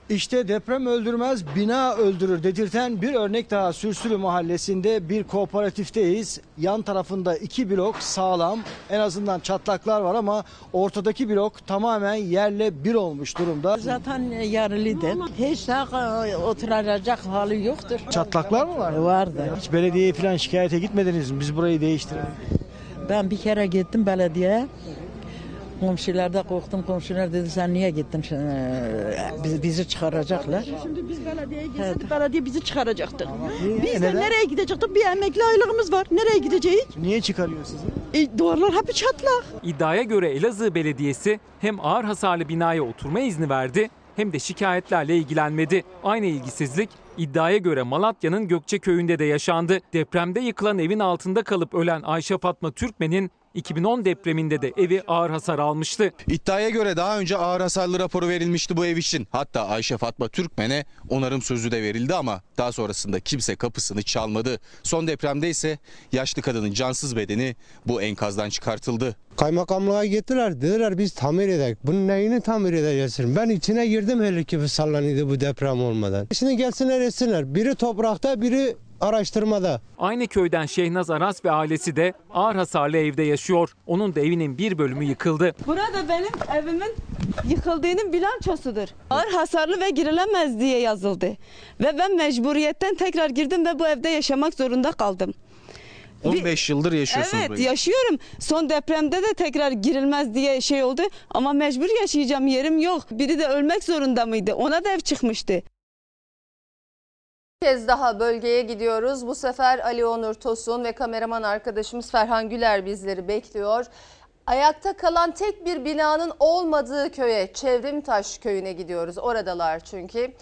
İşte deprem öldürmez bina öldürür dedirten bir örnek daha Sürsülü mahallesinde bir kooperatifteyiz. Yan tarafında iki blok sağlam en azından çatlaklar var ama ortadaki blok tamamen yerle bir olmuş durumda.
Zaten yarılıydı. Hiç daha oturacak hali yoktur.
Çatlaklar mı var?
Vardı.
Hiç belediyeye falan şikayete gitmediniz mi? Biz burayı değiştirelim.
Ben bir kere gittim belediyeye. Komşularda korktum. Komşular dedi sen niye gittin? Ee, Bizi, bizi çıkaracaklar.
Şimdi biz belediyeye gitseydik belediye bizi çıkaracaktı. Biz de
Neden?
nereye gidecektik? Bir emekli aylığımız var. Nereye gideceğiz?
Niye çıkarıyor sizi?
E, duvarlar hep çatlak.
İddiaya göre Elazığ Belediyesi hem ağır hasarlı binaya oturma izni verdi hem de şikayetlerle ilgilenmedi. Aynı ilgisizlik iddiaya göre Malatya'nın Gökçeköy'ünde de yaşandı. Depremde yıkılan evin altında kalıp ölen Ayşe Fatma Türkmen'in 2010 depreminde de evi ağır hasar almıştı.
İddiaya göre daha önce ağır hasarlı raporu verilmişti bu ev için. Hatta Ayşe Fatma Türkmen'e onarım sözü de verildi ama daha sonrasında kimse kapısını çalmadı. Son depremde ise yaşlı kadının cansız bedeni bu enkazdan çıkartıldı.
Kaymakamlığa gittiler. Dediler biz tamir edek. Bunun neyini tamir edeceksin? Ben içine girdim hele ki sallanıydı bu deprem olmadan. Şimdi gelsinler etsinler. Biri toprakta biri araştırmada.
Aynı köyden Şehnaz Aras ve ailesi de ağır hasarlı evde yaşıyor. Onun da evinin bir bölümü yıkıldı.
Burada benim evimin yıkıldığının bilançosudur. Ağır hasarlı ve girilemez diye yazıldı. Ve ben mecburiyetten tekrar girdim ve bu evde yaşamak zorunda kaldım.
15 yıldır yaşıyorsunuz
Evet
burayı.
yaşıyorum. Son depremde de tekrar girilmez diye şey oldu ama mecbur yaşayacağım yerim yok. Biri de ölmek zorunda mıydı? Ona da ev çıkmıştı.
Kez daha bölgeye gidiyoruz. Bu sefer Ali Onur Tosun ve kameraman arkadaşımız Ferhan Güler bizleri bekliyor. Ayakta kalan tek bir binanın olmadığı köye, Çevrimtaş köyüne gidiyoruz. Oradalar çünkü.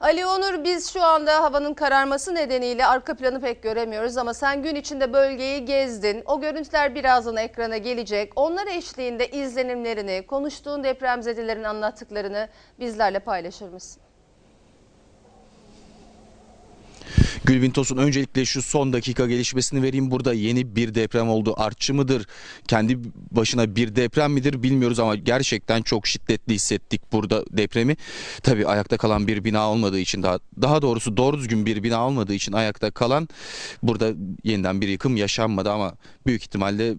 Ali Onur biz şu anda havanın kararması nedeniyle arka planı pek göremiyoruz ama sen gün içinde bölgeyi gezdin. O görüntüler birazdan ekrana gelecek. Onlar eşliğinde izlenimlerini, konuştuğun depremzedelerin anlattıklarını bizlerle paylaşır mısın?
Gülbin Tosun öncelikle şu son dakika gelişmesini vereyim. Burada yeni bir deprem oldu. Artçı mıdır? Kendi başına bir deprem midir bilmiyoruz ama gerçekten çok şiddetli hissettik burada depremi. Tabii ayakta kalan bir bina olmadığı için daha daha doğrusu doğru düzgün bir bina olmadığı için ayakta kalan burada yeniden bir yıkım yaşanmadı ama büyük ihtimalle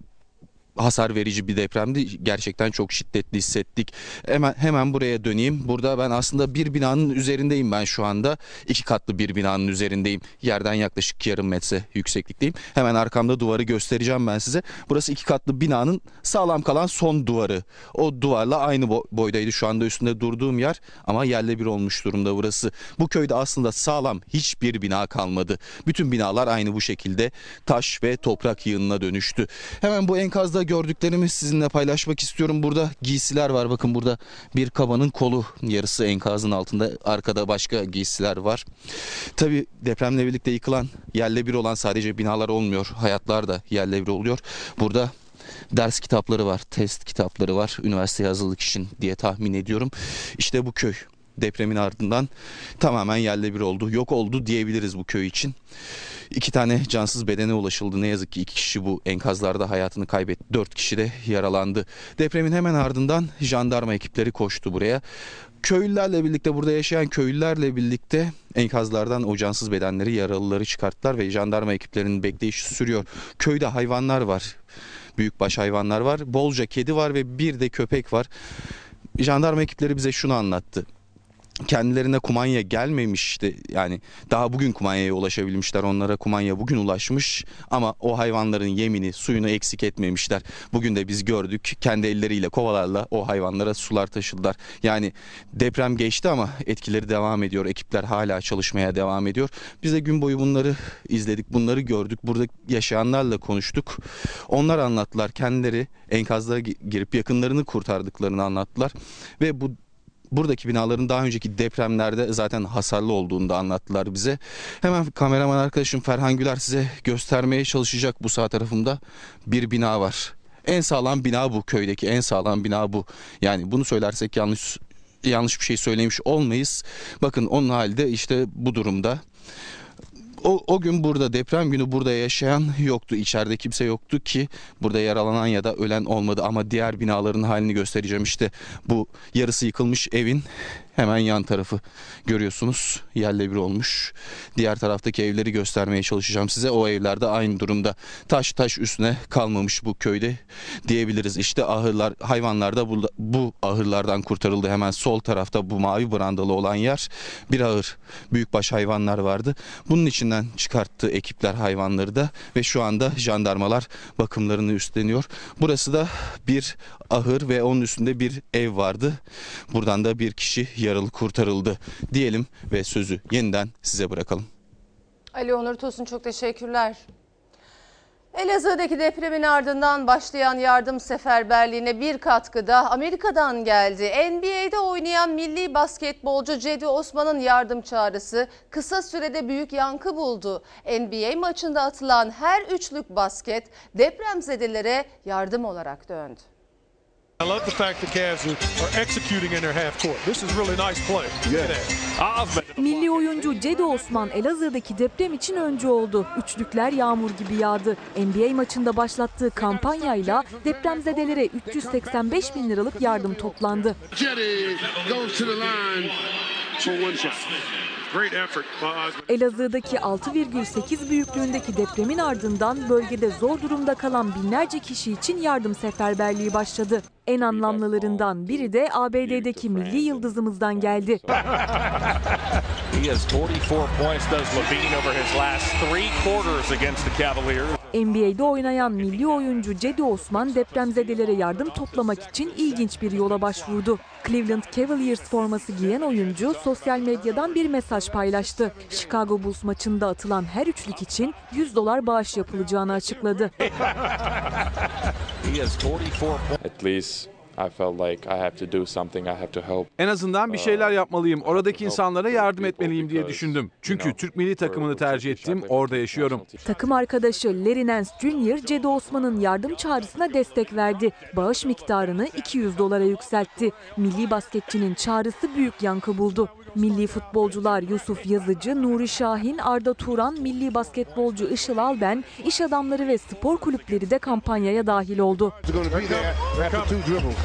hasar verici bir depremdi. Gerçekten çok şiddetli hissettik. Hemen hemen buraya döneyim. Burada ben aslında bir binanın üzerindeyim ben şu anda. İki katlı bir binanın üzerindeyim. Yerden yaklaşık yarım metre yükseklikteyim. Hemen arkamda duvarı göstereceğim ben size. Burası iki katlı binanın sağlam kalan son duvarı. O duvarla aynı bo- boydaydı şu anda üstünde durduğum yer ama yerle bir olmuş durumda burası. Bu köyde aslında sağlam hiçbir bina kalmadı. Bütün binalar aynı bu şekilde taş ve toprak yığınına dönüştü. Hemen bu enkazda gördüklerimi sizinle paylaşmak istiyorum. Burada giysiler var. Bakın burada bir kabanın kolu yarısı enkazın altında. Arkada başka giysiler var. Tabii depremle birlikte yıkılan yerle bir olan sadece binalar olmuyor. Hayatlar da yerle bir oluyor. Burada ders kitapları var, test kitapları var. Üniversiteye hazırlık için diye tahmin ediyorum. İşte bu köy depremin ardından tamamen yerle bir oldu. Yok oldu diyebiliriz bu köy için. İki tane cansız bedene ulaşıldı. Ne yazık ki iki kişi bu enkazlarda hayatını kaybetti. Dört kişi de yaralandı. Depremin hemen ardından jandarma ekipleri koştu buraya. Köylülerle birlikte burada yaşayan köylülerle birlikte enkazlardan o cansız bedenleri yaralıları çıkarttılar ve jandarma ekiplerinin bekleyişi sürüyor. Köyde hayvanlar var. Büyükbaş hayvanlar var. Bolca kedi var ve bir de köpek var. Jandarma ekipleri bize şunu anlattı kendilerine kumanya gelmemişti. Yani daha bugün kumanyaya ulaşabilmişler. Onlara kumanya bugün ulaşmış ama o hayvanların yemini, suyunu eksik etmemişler. Bugün de biz gördük. Kendi elleriyle kovalarla o hayvanlara sular taşıdılar. Yani deprem geçti ama etkileri devam ediyor. Ekipler hala çalışmaya devam ediyor. Biz de gün boyu bunları izledik, bunları gördük. Burada yaşayanlarla konuştuk. Onlar anlattılar. Kendileri enkazlara girip yakınlarını kurtardıklarını anlattılar. Ve bu buradaki binaların daha önceki depremlerde zaten hasarlı olduğunu da anlattılar bize. Hemen kameraman arkadaşım Ferhan Güler size göstermeye çalışacak bu sağ tarafımda bir bina var. En sağlam bina bu köydeki en sağlam bina bu. Yani bunu söylersek yanlış yanlış bir şey söylemiş olmayız. Bakın onun halde işte bu durumda. O, o gün burada deprem günü burada yaşayan yoktu. İçeride kimse yoktu ki burada yaralanan ya da ölen olmadı. Ama diğer binaların halini göstereceğim. İşte bu yarısı yıkılmış evin hemen yan tarafı görüyorsunuz yerle bir olmuş. Diğer taraftaki evleri göstermeye çalışacağım size. O evlerde aynı durumda. Taş taş üstüne kalmamış bu köyde diyebiliriz. İşte ahırlar hayvanlar da bu, bu ahırlardan kurtarıldı. Hemen sol tarafta bu mavi brandalı olan yer bir ahır. Büyükbaş hayvanlar vardı. Bunun içinden çıkarttı ekipler hayvanları da ve şu anda jandarmalar bakımlarını üstleniyor. Burası da bir ahır ve onun üstünde bir ev vardı. Buradan da bir kişi yaralı kurtarıldı diyelim ve sözü yeniden size bırakalım.
Ali Onur Tosun çok teşekkürler. Elazığ'daki depremin ardından başlayan yardım seferberliğine bir katkı da Amerika'dan geldi. NBA'de oynayan milli basketbolcu Cedi Osman'ın yardım çağrısı kısa sürede büyük yankı buldu. NBA maçında atılan her üçlük basket depremzedelere yardım olarak döndü.
I love the fact the Cavs are executing in their half court. This is really nice play. Yeah.
Milli oyuncu Cedi Osman Elazığ'daki deprem için öncü oldu. Üçlükler yağmur gibi yağdı. NBA maçında başlattığı kampanyayla depremzedelere 385 bin liralık yardım toplandı. Elazığ'daki 6,8 büyüklüğündeki depremin ardından bölgede zor durumda kalan binlerce kişi için yardım seferberliği başladı. En anlamlılarından biri de ABD'deki milli yıldızımızdan geldi. NBA'de oynayan milli oyuncu Cedi Osman depremzedelere yardım toplamak için ilginç bir yola başvurdu. Cleveland Cavaliers forması giyen oyuncu sosyal medyadan bir mesaj paylaştı. Chicago Bulls maçında atılan her üçlük için 100 dolar bağış yapılacağını açıkladı.
At least I felt like I have to do something, I have to help.
En azından bir şeyler yapmalıyım. Oradaki insanlara yardım etmeliyim diye düşündüm. Çünkü Türk milli takımını tercih ettim. Orada yaşıyorum.
Takım arkadaşı Larry Nance Jr. Cedi Osman'ın yardım çağrısına destek verdi. Bağış miktarını 200 dolara yükseltti. Milli basketçinin çağrısı büyük yankı buldu. Milli futbolcular Yusuf Yazıcı, Nuri Şahin, Arda Turan, milli basketbolcu Işıl Alben, iş adamları ve spor kulüpleri de kampanyaya dahil oldu.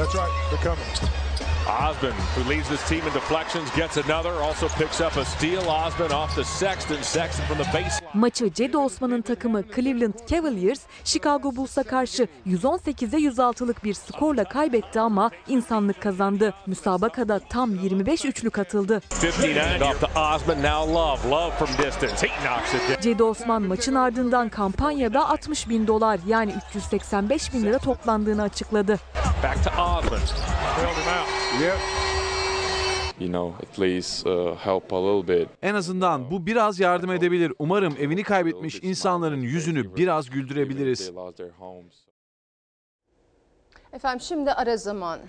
That's right. They're coming.
Osmond, who leads this team in deflections, gets another. Also picks up a steal. Osmond off to Sexton. Sexton from the baseline.
Maçı Cedi Osman'ın takımı Cleveland Cavaliers, Chicago Bulls'a karşı 118'e 106'lık bir skorla kaybetti ama insanlık kazandı. Müsabakada tam 25 üçlük atıldı.
59 off to Osmond. Now Love. Love from distance. He knocks it down.
Cedi Osman maçın ardından kampanyada 60 bin dolar yani 385 bin lira toplandığını açıkladı.
Back to Osmond.
Yep.
You know, at least uh, help a little bit.
En azından bu biraz yardım edebilir. Umarım evini kaybetmiş insanların yüzünü biraz güldürebiliriz.
Efendim şimdi ara zaman.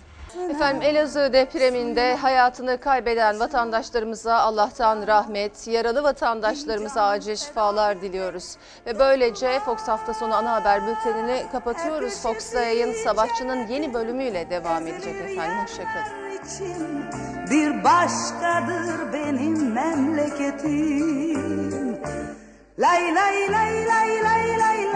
Efendim Elazığ depreminde hayatını kaybeden vatandaşlarımıza Allah'tan rahmet, yaralı vatandaşlarımıza acil şifalar diliyoruz. Ve böylece Fox hafta sonu ana haber bültenini kapatıyoruz. Fox'ta yayın sabahçının yeni bölümüyle devam edecek efendim. Hoşçakalın.
Bir başkadır benim memleketim. Lay lay lay lay lay lay